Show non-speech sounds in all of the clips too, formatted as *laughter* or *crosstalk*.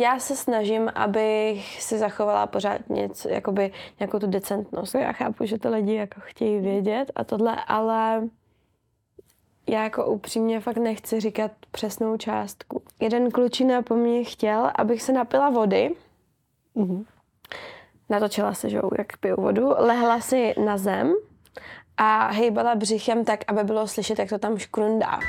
já se snažím, abych si zachovala pořád něco, jakoby nějakou tu decentnost. Já chápu, že to lidi jako chtějí vědět a tohle, ale já jako upřímně fakt nechci říkat přesnou částku. Jeden klučina po mně chtěl, abych se napila vody. Mm-hmm. Natočila se, že jak piju vodu. Lehla si na zem a hejbala břichem tak, aby bylo slyšet, jak to tam škrundá.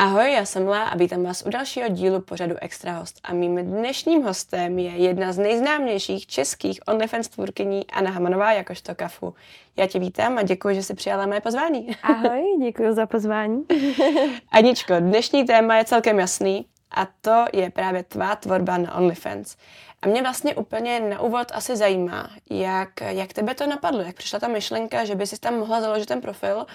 Ahoj, já jsem Lá a vítám vás u dalšího dílu pořadu Extra host. A mým dnešním hostem je jedna z nejznámějších českých OnlyFans tvůrkyní Anna Hamanová jakožto kafu. Já tě vítám a děkuji, že jsi přijala mé pozvání. Ahoj, děkuji za pozvání. *laughs* Aničko, dnešní téma je celkem jasný a to je právě tvá tvorba na OnlyFans. A mě vlastně úplně na úvod asi zajímá, jak, jak tebe to napadlo, jak přišla ta myšlenka, že by si tam mohla založit ten profil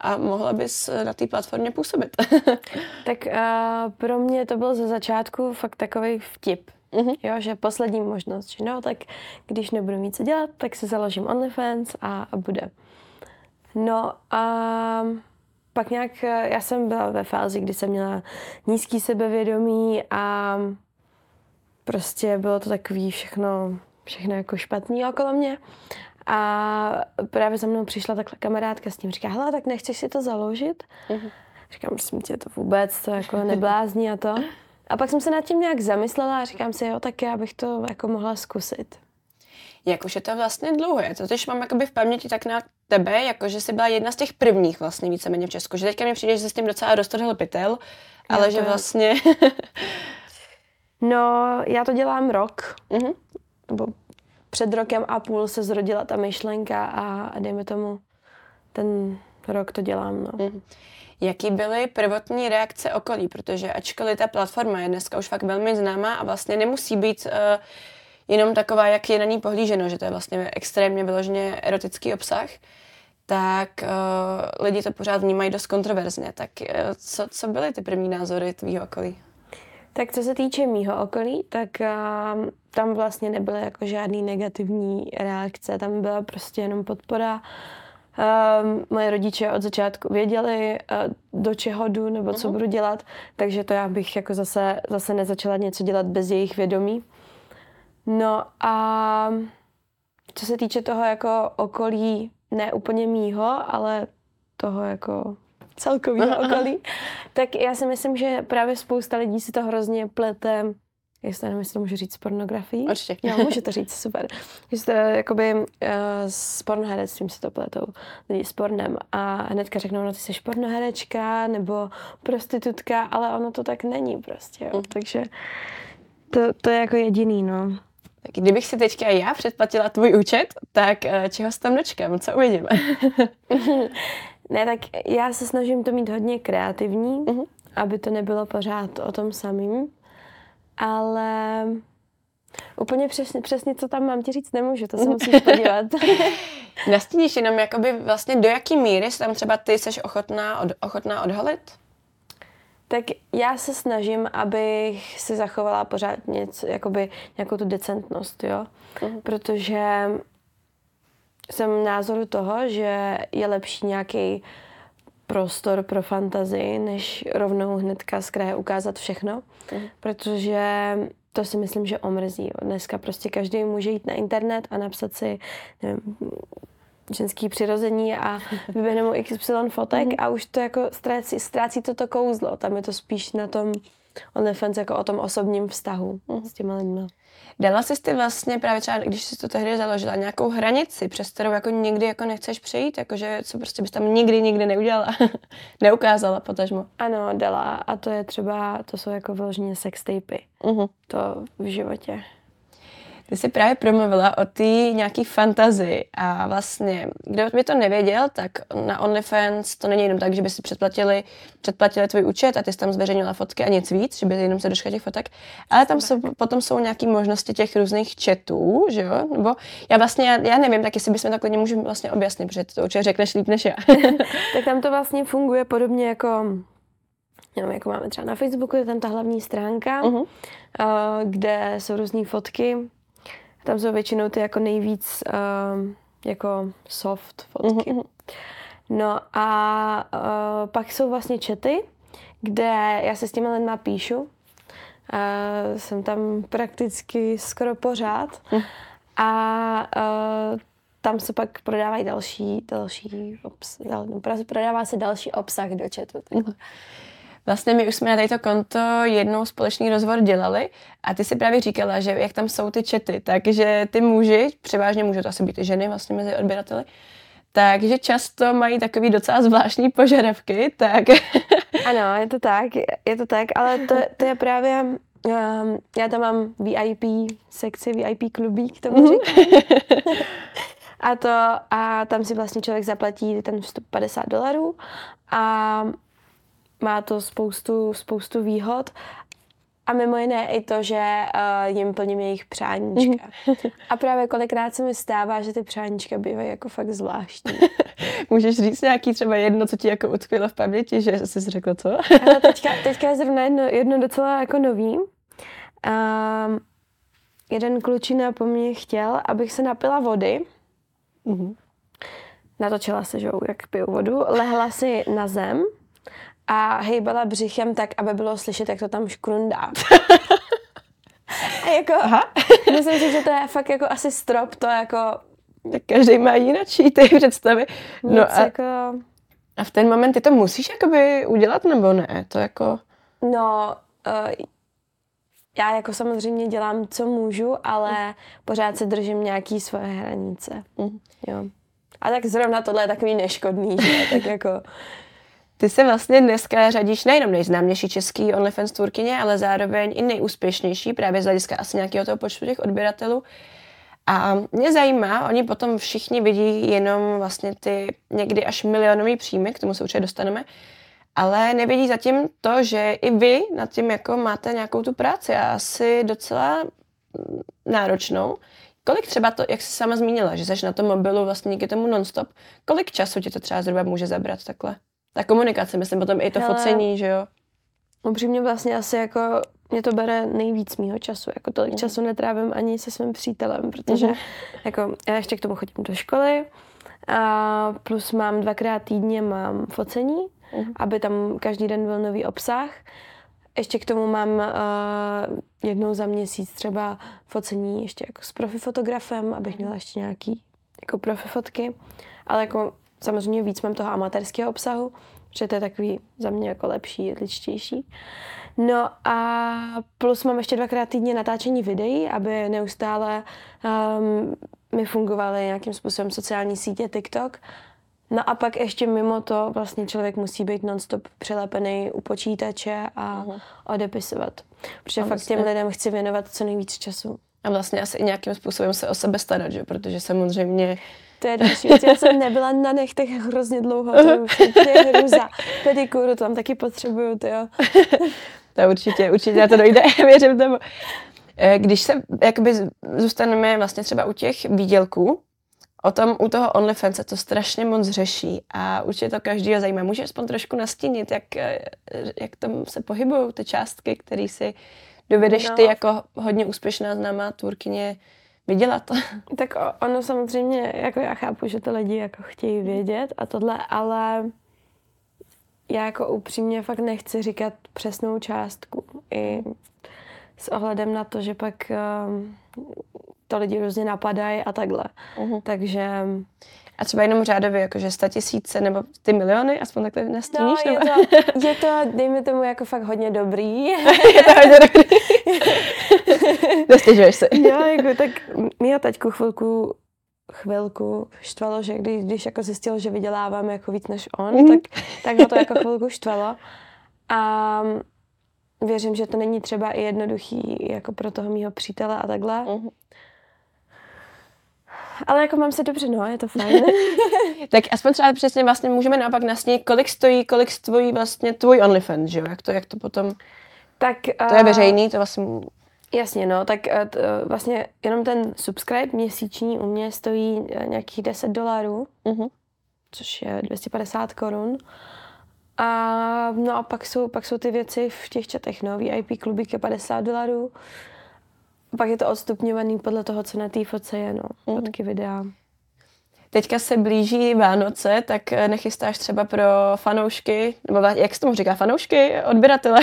a mohla bys na té platformě působit. *laughs* tak uh, pro mě to byl ze začátku fakt takový vtip. Mm-hmm. Jo, že poslední možnost, že no, tak když nebudu mít co dělat, tak si založím OnlyFans a, a bude. No a pak nějak, já jsem byla ve fázi, kdy jsem měla nízký sebevědomí a prostě bylo to takový všechno, všechno jako špatný okolo mě. A právě za mnou přišla takhle kamarádka s tím, říká, hele, tak nechceš si to založit? Uh-huh. Říkám, prosím tě, to vůbec, to jako *laughs* neblázní a to. A pak jsem se nad tím nějak zamyslela a říkám si, jo, tak já bych to jako mohla zkusit. Jak už je to vlastně dlouho? Já to teď mám jakoby v paměti tak na tebe, jako že jsi byla jedna z těch prvních vlastně víceméně v Česku. Že teďka mi přijde, že se s tím docela roztrhl pytel, ale já že vlastně... no, já to dělám rok, uh-huh. nebo před rokem a půl se zrodila ta myšlenka a, a dejme tomu, ten rok to dělám. No. Mm. Jaký byly prvotní reakce okolí? Protože ačkoliv ta platforma je dneska už fakt velmi známá a vlastně nemusí být uh, jenom taková, jak je na ní pohlíženo, že to je vlastně extrémně vyloženě erotický obsah, tak uh, lidi to pořád vnímají dost kontroverzně. Tak uh, co, co byly ty první názory tvýho okolí? Tak co se týče mýho okolí, tak uh, tam vlastně nebyly jako žádný negativní reakce, tam byla prostě jenom podpora. Uh, moje rodiče od začátku věděli, uh, do čeho jdu nebo co uh-huh. budu dělat, takže to já bych jako zase, zase nezačala něco dělat bez jejich vědomí. No a co se týče toho jako okolí, ne úplně mýho, ale toho jako celkového okolí, tak já si myslím, že právě spousta lidí si to hrozně plete jestli nevím, jestli to můžu říct s pornografií. Určitě. Jo, můžu to říct, super. Jestli to jakoby uh, s pornoherectvím si to pletou lidi s pornem a hnedka řeknou, no ty jsi pornoherečka nebo prostitutka, ale ono to tak není prostě, jo. Mm. Takže to, to je jako jediný, no. Tak kdybych si teďka já předplatila tvůj účet, tak uh, čeho se tam dočkám? Co uvidím? *laughs* Ne, tak já se snažím to mít hodně kreativní, uh-huh. aby to nebylo pořád o tom samým, ale úplně přesně, přesně co tam mám ti říct nemůžu, to se musíš podívat. *laughs* Nastíníš jenom jakoby vlastně do jaký míry tam třeba ty jsi ochotná, od, ochotná odhalit? Tak já se snažím, abych si zachovala pořád něco, jakoby nějakou tu decentnost, jo. Uh-huh. Protože jsem názoru toho, že je lepší nějaký prostor pro fantazii, než rovnou hnedka z kraje ukázat všechno, mm. protože to si myslím, že omrzí. Dneska prostě každý může jít na internet a napsat si nevím, ženský přirození a *laughs* vyběhne mu XY fotek mm. a už to jako ztrácí, ztrácí to to kouzlo. Tam je to spíš na tom OnlyFans jako o tom osobním vztahu mm. s těma lidmi. Dala jsi ty vlastně právě třeba, když jsi to tehdy založila, nějakou hranici, přes kterou jako nikdy jako nechceš přejít, jakože co prostě bys tam nikdy, nikdy neudělala, *laughs* neukázala potažmo. Ano, dala a to je třeba, to jsou jako vyloženě sextapy. Uh-huh. To v životě. Ty jsi právě promluvila o té nějaký fantazii a vlastně, kdo by to nevěděl, tak na OnlyFans to není jenom tak, že by si předplatili, předplatili tvůj účet a ty jsi tam zveřejnila fotky a nic víc, že by jenom se došla těch fotek, ale tam jsou, potom jsou nějaké možnosti těch různých chatů, že jo, nebo já vlastně, já, já nevím, tak jestli bychom to klidně můžeme vlastně objasnit, protože ty to určitě řekneš líp než já. *laughs* tak tam to vlastně funguje podobně jako Jenom jako máme třeba na Facebooku, je tam ta hlavní stránka, uh-huh. kde jsou různé fotky tam jsou většinou ty jako nejvíc uh, jako soft fotky. Mm-hmm. No a uh, pak jsou vlastně čety, kde já se s těmi lidmi píšu. Uh, jsem tam prakticky skoro pořád. Hm. A uh, tam se pak prodávají další, další obsah, no, prodává se další obsah do chatu. Takhle. Vlastně my už jsme na této konto jednou společný rozhovor dělali a ty si právě říkala, že jak tam jsou ty čety, takže ty muži, převážně můžou to asi být i ženy vlastně mezi odběrateli, takže často mají takový docela zvláštní požadavky, tak... *laughs* ano, je to tak, je to tak, ale to, to je právě, um, já tam mám VIP sekci, VIP klubík, to můžu *laughs* A to, a tam si vlastně člověk zaplatí ten vstup 50 dolarů a má to spoustu, spoustu výhod a mimo jiné i to, že uh, jim plním jejich přáníčka. A právě kolikrát se mi stává, že ty přáníčka bývají jako fakt zvláštní. *laughs* Můžeš říct nějaký třeba jedno, co ti jako utkvělo v paměti, že jsi řekla co? Ale teďka, teďka je zrovna jedno, jedno docela jako nový. Um, jeden klučina po mně chtěl, abych se napila vody. Uh-huh. Natočila se, že jak piju vodu. Lehla si na zem a hejbala břichem tak, aby bylo slyšet, jak to tam škrundá. *laughs* a jako, Aha. myslím si, že to je fakt jako asi strop, to jako... Tak každý má jináčí ty představy. No a, jako... a v ten moment ty to musíš jakoby udělat, nebo ne? To jako... No, uh, já jako samozřejmě dělám, co můžu, ale mm. pořád se držím nějaký svoje hranice. Mm. Jo. A tak zrovna tohle je takový neškodný, že? tak jako ty se vlastně dneska řadíš nejenom nejznámější český OnlyFans tvůrkyně, ale zároveň i nejúspěšnější, právě z hlediska asi nějakého toho počtu těch odběratelů. A mě zajímá, oni potom všichni vidí jenom vlastně ty někdy až milionové příjmy, k tomu se určitě dostaneme, ale nevidí zatím to, že i vy nad tím jako máte nějakou tu práci a asi docela náročnou. Kolik třeba to, jak jsi sama zmínila, že jsi na tom mobilu vlastně díky tomu nonstop, kolik času ti to třeba zhruba může zabrat takhle? Ta komunikace, myslím, potom i to Hele, focení, že jo? Upřímně vlastně asi jako mě to bere nejvíc mýho času. Jako tolik mm. času netrávím ani se svým přítelem, protože mm. jako já ještě k tomu chodím do školy a plus mám dvakrát týdně mám focení, mm. aby tam každý den byl nový obsah. Ještě k tomu mám uh, jednou za měsíc třeba focení ještě jako s profi fotografem, abych měla ještě nějaký jako profi fotky. Ale jako samozřejmě víc mám toho amatérského obsahu, protože to je takový za mě jako lepší, ličtější. No a plus mám ještě dvakrát týdně natáčení videí, aby neustále um, mi fungovaly nějakým způsobem sociální sítě TikTok. No a pak ještě mimo to vlastně člověk musí být nonstop přilepený u počítače a uh-huh. odepisovat. Protože a fakt vlastně... těm lidem chci věnovat co nejvíc času. A vlastně asi i nějakým způsobem se o sebe starat, že? protože samozřejmě to je další věc. Já jsem nebyla na nechtech hrozně dlouho, to je hruza. Pedikuru tam taky potřebuju, to jo. *laughs* to určitě, určitě na to dojde, *laughs* věřím tomu. Eh, když se jakoby zůstaneme vlastně třeba u těch výdělků, o tom u toho OnlyFans se to strašně moc řeší a určitě to každýho zajímá. Můžeš aspoň trošku nastínit, jak, eh, jak tam se pohybují ty částky, které si dovedeš no. ty jako hodně úspěšná známá tvůrkyně vydělat. *laughs* Tak ono samozřejmě, jako já chápu, že to lidi jako chtějí vědět a tohle, ale já jako upřímně fakt nechci říkat přesnou částku. I s ohledem na to, že pak um, to lidi různě napadají a takhle. Uh-huh. Takže a třeba jenom řádově, jakože 100 tisíce nebo ty miliony, aspoň takhle nastíníš? No, je, to, je to, dejme tomu, jako fakt hodně dobrý. *laughs* je to hodně dobrý. *laughs* Nestěžuješ se. jo, jako tak mě taťku chvilku chvilku štvalo, že když, když jako zjistil, že vydělávám jako víc než on, mm. tak, tak ho to jako chvilku štvalo. A věřím, že to není třeba i jednoduchý jako pro toho mýho přítele a takhle. Mm. Ale jako mám se dobře, no, je to fajn. *laughs* tak aspoň třeba přesně vlastně můžeme naopak nasnít, kolik stojí, kolik stojí vlastně tvůj OnlyFans, že jo? Jak to, jak to potom... Tak, to je veřejný, to vlastně... Jasně, no, tak eh, t, eh, vlastně jenom ten subscribe měsíční u mě stojí eh, nějakých 10 dolarů, uh-huh. což je 250 korun. A no a pak jsou, pak jsou ty věci v těch četech, no, VIP klubík je 50 dolarů, pak je to odstupňovaný podle toho, co na té fotce je, no. Mhm. Fotky, videa. teďka se blíží Vánoce, tak eh, nechystáš třeba pro fanoušky, nebo jak se tomu říká, fanoušky, odběratele?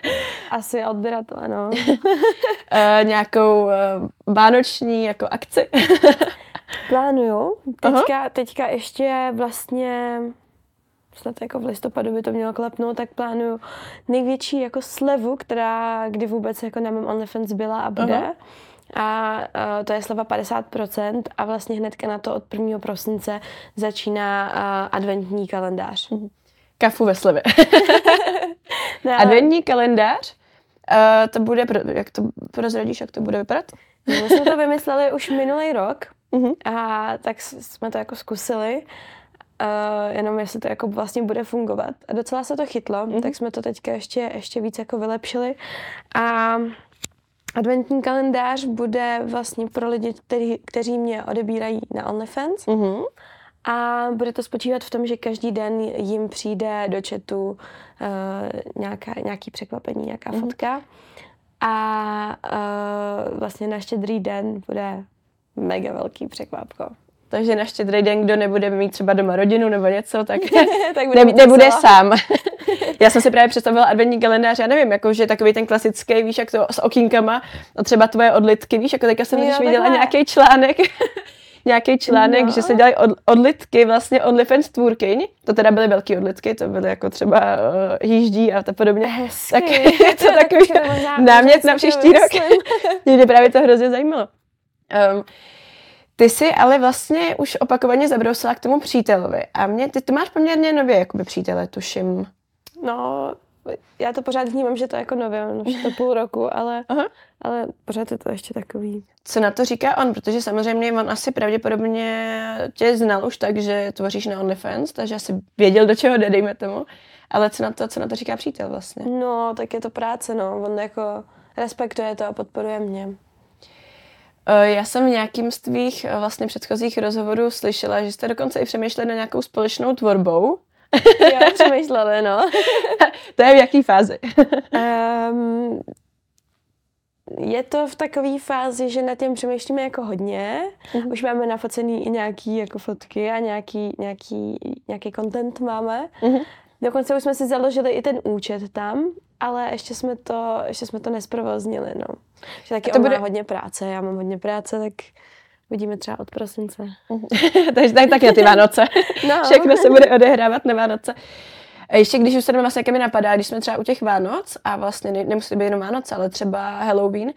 *laughs* Asi odběratele, no. uh, *laughs* nějakou uh, vánoční jako akci? Plánuju. Teďka, teďka ještě vlastně snad jako v listopadu by to mělo klepnout, tak plánuju největší jako slevu, která kdy vůbec jako na mém OnlyFans byla a bude. Uh-huh. A uh, to je sleva 50% a vlastně hnedka na to od 1. prosince začíná uh, adventní kalendář. Uh-huh. Kafu ve slevě. *laughs* no. Adventní kalendář? Uh, to bude, jak to prozradíš, jak to bude vypadat? No, my jsme to vymysleli už minulý rok uh-huh. a tak jsme to jako zkusili Uh, jenom jestli to jako vlastně bude fungovat. A docela se to chytlo, mm. tak jsme to teďka ještě, ještě víc jako vylepšili. A adventní kalendář bude vlastně pro lidi, který, kteří mě odebírají na OnlyFans. Mm-hmm. A bude to spočívat v tom, že každý den jim přijde do chatu uh, nějaká, nějaký překvapení, nějaká mm-hmm. fotka. A uh, vlastně na štědrý den bude mega velký překvapko. Takže na štědrý den, kdo nebude mít třeba doma rodinu nebo něco, tak, *laughs* tak bude ne, nebude sám. *laughs* já jsem si právě představila adventní kalendář, já nevím, jako, že takový ten klasický, víš, jak to s okýnkama, a třeba tvoje odlitky, víš, jako teďka jsem jo, viděla nějaký článek, *laughs* nějaký článek, no. že se dělají od, odlitky vlastně OnlyFans tvůrkyň. To teda byly velké odlitky, to byly jako třeba uh, jíždí a tak podobně. Hezky. Tak je to takový námět na příští rok. Mě právě to hrozně zajímalo. Um, ty jsi ale vlastně už opakovaně zabrousila k tomu přítelovi a mě, ty to máš poměrně nově jakoby přítele, tuším. No, já to pořád vnímám, že to je jako nově, už to půl roku, ale, Aha. ale pořád je to ještě takový. Co na to říká on? Protože samozřejmě on asi pravděpodobně tě znal už tak, že tvoříš na OnlyFans, takže asi věděl, do čeho jde, dejme tomu. Ale co na to, co na to říká přítel vlastně? No, tak je to práce, no. On jako respektuje to a podporuje mě. Eh, já jsem v nějakým z tvých eh, vlastně předchozích rozhovorů slyšela, že jste dokonce i přemýšleli na nějakou společnou tvorbou. jo, *laughs* přemýšleli, no. *laughs* to je v jaký fázi? um, *laughs* je to v takové fázi, že nad tím přemýšlíme jako hodně. Uh-huh. Už máme nafocený i nějaký jako fotky a nějaký, nějaký, nějaký content máme. Uh-huh. Dokonce už jsme si založili i ten účet tam, ale ještě jsme to, ještě jsme to nesprovoznili, no. Že taky to on bude... má hodně práce, já mám hodně práce, tak uvidíme třeba od prosince. Takže tak, tak na ty Vánoce. *laughs* no. Všechno se bude odehrávat na Vánoce. A ještě když už se vlastně mi napadá, když jsme třeba u těch Vánoc a vlastně ne, nemusí být jenom Vánoce, ale třeba Halloween,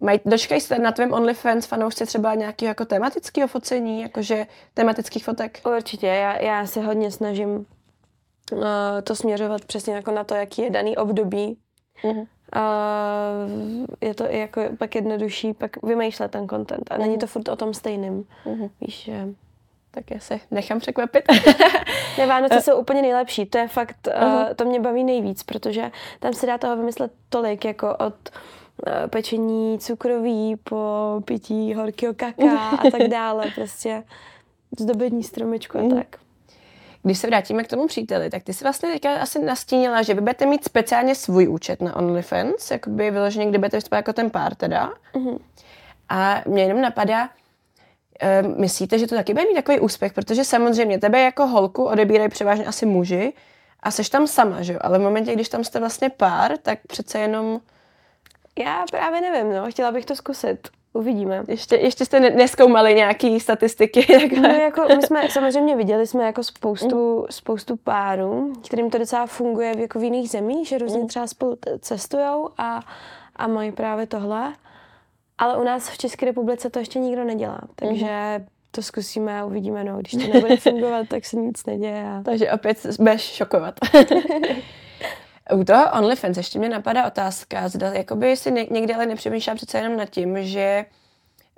Maj, dočkají se na tvém OnlyFans fanoušci třeba nějakého jako tematického focení, jakože tematických fotek? Určitě, já, já se hodně snažím uh, to směřovat přesně jako na to, jaký je daný období. Uh-huh. Uh, je to i jako pak jednodušší pak vymýšlet ten content a není to furt o tom stejným. Uh-huh. Víš, že... Tak já se nechám překvapit. *laughs* ne, Vánoce jsou úplně nejlepší. To je fakt, uh-huh. uh, to mě baví nejvíc, protože tam se dá toho vymyslet tolik, jako od uh, pečení cukroví po pití horkého kaka a tak *laughs* dále. Prostě zdobení stromečku a tak. Když se vrátíme k tomu příteli, tak ty si vlastně teďka asi nastínila, že vy budete mít speciálně svůj účet na OnlyFans, jakoby vyloženě, kdy budete vystupovat jako ten pár teda. Mm-hmm. A mě jenom napadá, uh, myslíte, že to taky bude mít takový úspěch, protože samozřejmě tebe jako holku odebírají převážně asi muži a seš tam sama, že jo? Ale v momentě, když tam jste vlastně pár, tak přece jenom... Já právě nevím, no, chtěla bych to zkusit. Uvidíme. Ještě, ještě jste neskoumali nějaké statistiky? *laughs* No, jako my jsme samozřejmě viděli jsme jako spoustu, mm. spoustu párů, kterým to docela funguje v, jako v jiných zemích, že různě mm. třeba spolu cestují a, a mají právě tohle. Ale u nás v České republice to ještě nikdo nedělá, takže mm. to zkusíme a uvidíme, no. Když to nebude fungovat, tak se nic neděje. A... *laughs* Takže opět budeš šokovat. *laughs* U toho OnlyFans ještě mě napadá otázka, zda jakoby si někdy ale nepřemýšlela přece jenom nad tím, že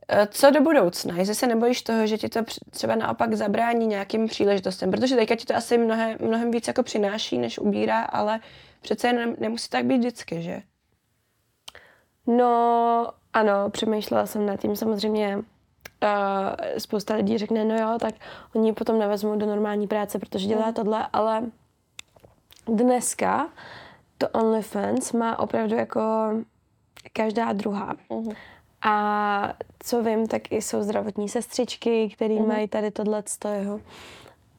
e, co do budoucna, jestli se nebojíš toho, že ti to třeba naopak zabrání nějakým příležitostem, protože teďka ti to asi mnohem, mnohem víc jako přináší, než ubírá, ale přece jen nemusí tak být vždycky, že? No, ano, přemýšlela jsem nad tím samozřejmě. Uh, spousta lidí řekne, no jo, tak oni potom nevezmou do normální práce, protože dělá mm. tohle, ale dneska to OnlyFans má opravdu jako každá druhá. Uh-huh. A co vím, tak i jsou zdravotní sestřičky, které mm-hmm. mají tady tohle jeho.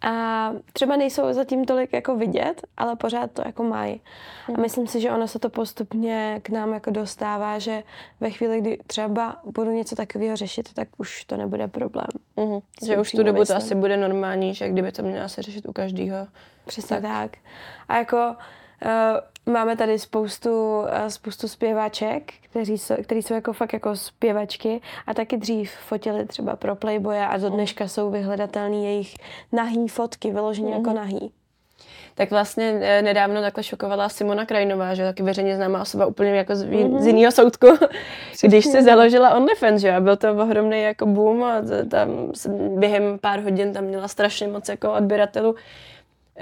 A třeba nejsou zatím tolik jako vidět, ale pořád to jako mají. A mhm. myslím si, že ono se to postupně k nám jako dostává, že ve chvíli, kdy třeba budu něco takového řešit, tak už to nebude problém. Mm-hmm. Že už tu dobu myslím. to asi bude normální, že kdyby to měla se řešit u každého. Přesně tak. tak. A jako uh, máme tady spoustu, uh, spoustu zpěvaček, kteří jsou, který jsou jako fakt jako zpěvačky a taky dřív fotili třeba pro Playboye a do dneška jsou vyhledatelné jejich nahý fotky, vyloženě mm. jako mhm. nahý. Tak vlastně eh, nedávno takhle šokovala Simona Krajnová, že taky veřejně známá osoba úplně jako z, mm-hmm. z jiného soudku, *laughs* když se založila OnlyFans, že a byl to ohromný jako boom a tam během pár hodin tam měla strašně moc jako odběratelů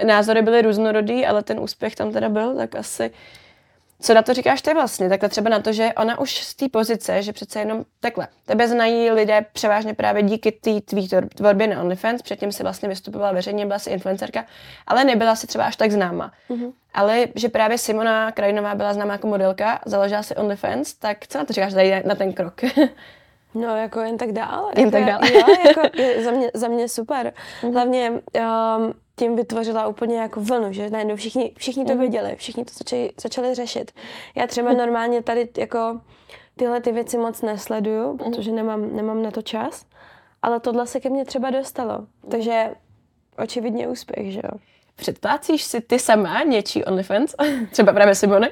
názory byly různorodý, ale ten úspěch tam teda byl, tak asi co na to říkáš ty vlastně? Takhle třeba na to, že ona už z té pozice, že přece jenom takhle, tebe znají lidé převážně právě díky té tvý tvorbě na OnlyFans, předtím si vlastně vystupovala veřejně, byla si influencerka, ale nebyla si třeba až tak známa. Mm-hmm. Ale že právě Simona Krajinová byla známá jako modelka, založila si OnlyFans, tak co na to říkáš tady na ten krok? *laughs* No, jako jen tak dál. Jen jako, tak dál. Jo, jako, je za, mě, za mě super. Mm-hmm. Hlavně um, tím vytvořila úplně jako vlnu, že najednou všichni, všichni to mm. věděli, všichni to začali, začali řešit. Já třeba normálně tady jako tyhle ty věci moc nesleduju, mm. protože nemám, nemám na to čas, ale tohle se ke mně třeba dostalo. Takže očividně úspěch, že jo. Předplácíš si ty sama něčí OnlyFans? *laughs* Třeba právě Simony?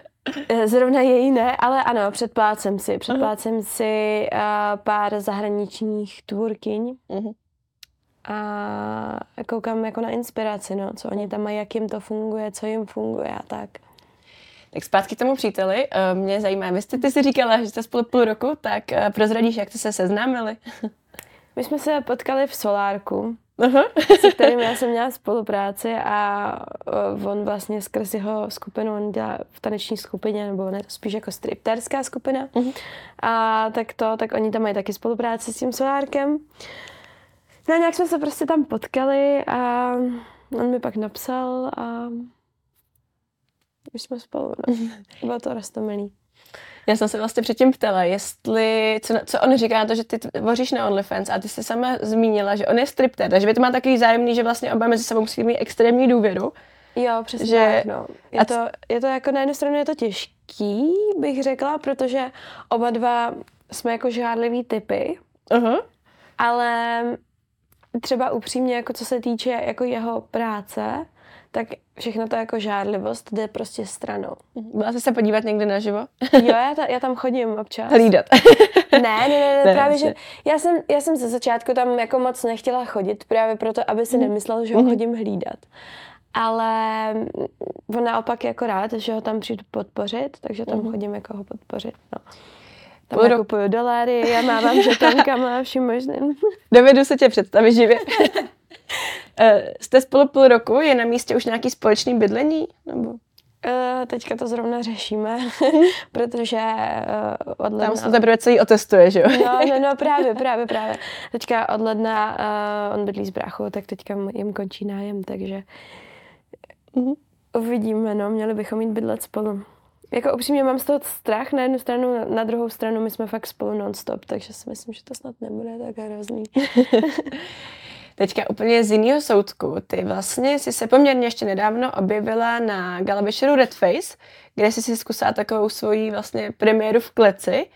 *laughs* Zrovna její ne, ale ano, předplácím si. Předplácím uh-huh. si uh, pár zahraničních tvůrkyň. Uh-huh a koukám jako na inspiraci, no, co oni tam mají, jak jim to funguje, co jim funguje a tak. Tak zpátky k tomu příteli, eh, mě zajímá, vy jste ty si říkala, že jste spolu půl roku, tak eh, prozradíš, jak jste se seznámili? *laughs* My jsme se potkali v Solárku, Aha. se kterým já jsem měla spolupráci a eh, on vlastně skrz jeho skupinu, on dělá v taneční skupině, nebo ne, to spíš jako stripterská skupina. Uh-huh. A tak to, tak oni tam mají taky spolupráci s tím Solárkem. No nějak jsme se prostě tam potkali a on mi pak napsal a už jsme spolu. No. *laughs* Bylo to rostomilý. Já jsem se vlastně předtím ptala, jestli, co, co on říká na to, že ty tvoříš na OnlyFans a ty jsi sama zmínila, že on je stripter, takže by to má takový zájemný, že vlastně oba mezi sebou musí mít extrémní důvěru. Jo, přesně že... tak, no. Je, to, je to jako na jednu stranu je to těžký, bych řekla, protože oba dva jsme jako žádlivý typy, uh-huh. ale třeba upřímně, jako co se týče jako jeho práce, tak všechno to jako žádlivost jde prostě stranou. Byla jsi se podívat někdy naživo? jo, já, ta, já tam chodím občas. Hlídat. ne, ne, ne, ne, právě, že já jsem, já jsem ze začátku tam jako moc nechtěla chodit, právě proto, aby si mm. nemyslel, že ho mm. chodím hlídat. Ale on naopak jako rád, že ho tam přijdu podpořit, takže tam mm. chodím jako ho podpořit. No. Tam Půl nakupuju doláry, já mávám *laughs* žetonkama a vším možným. Dovedu se tě představit živě. *laughs* Eh, jste spolu půl roku, je na místě už nějaký společný bydlení? Nebo? Uh, teďka to zrovna řešíme, *laughs* protože uh, od ledna... Tam se teprve celý otestuje, že jo? no, no, no, právě, právě, právě. Teďka od ledna uh, on bydlí s bráchou, tak teďka jim končí nájem, takže uh-huh. uvidíme, no, měli bychom jít bydlet spolu. Jako upřímně mám z toho strach na jednu stranu, na druhou stranu my jsme fakt spolu non-stop, takže si myslím, že to snad nebude tak hrozný. *laughs* Teďka úplně z jiného soudku. Ty vlastně si se poměrně ještě nedávno objevila na gala večeru Red Face, kde jsi si zkusila takovou svoji vlastně premiéru v kleci.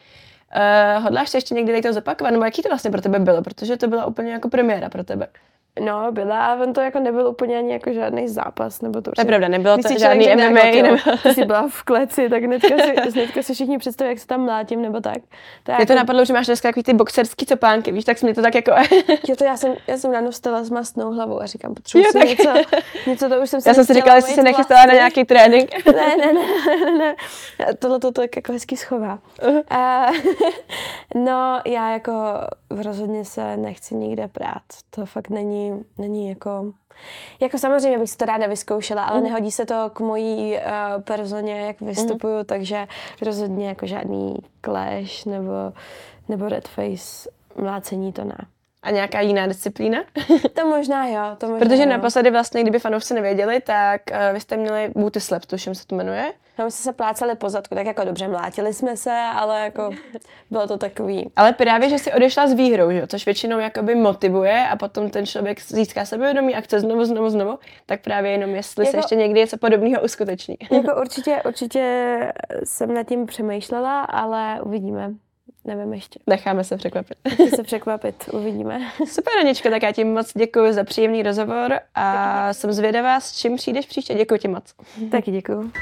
Uh, hodláš se ještě někdy to zopakovat? Nebo jaký to vlastně pro tebe bylo? Protože to byla úplně jako premiéra pro tebe. No, byla a on to jako nebyl úplně ani jako žádný zápas, nebo to. To je pravda, nebylo to žádný MMA. Jako, nebo... Ty jsi byla v kleci, tak hnedka si, *laughs* hnedka si všichni představí, jak se tam mlátím, nebo tak. To jako... to napadlo, že máš dneska takový ty boxerský copánky, víš, tak jsi mě to tak jako... *laughs* jo, to já jsem, já jsem ráno vstala s mastnou hlavou a říkám, potřebuji si tak... něco, něco, to už jsem si Já jsem si říkala, jestli se nechystala na nějaký trénink. ne, ne, ne, ne, ne. Tohle to tak jako hezky schová. Uh-huh. A, *laughs* no, já jako rozhodně se nechci nikde prát. To fakt není, není jako... Jako samozřejmě bych si to ráda vyzkoušela, ale mm. nehodí se to k mojí uh, personě, jak vystupuju, mm. takže rozhodně jako žádný clash nebo, nebo red face mlácení to ne. A nějaká jiná disciplína? to možná jo, to možná Protože jo. naposledy vlastně, kdyby fanoušci nevěděli, tak uh, vy jste měli booty slap, tuším se to jmenuje. Tam jsme se plácali po zadku, tak jako dobře, mlátili jsme se, ale jako *laughs* bylo to takový... Ale právě, že jsi odešla s výhrou, že? což většinou jakoby motivuje a potom ten člověk získá sebevědomí a chce znovu, znovu, znovu, tak právě jenom jestli jako, se ještě někdy něco podobného uskuteční. Jako *laughs* určitě, určitě jsem nad tím přemýšlela, ale uvidíme. Nevím ještě. Necháme se překvapit. *laughs* Chci se překvapit, uvidíme. *laughs* Super, Aničko, tak já ti moc děkuji za příjemný rozhovor a jsem zvědavá, s čím přijdeš příště. Děkuji ti moc. Taky děkuji.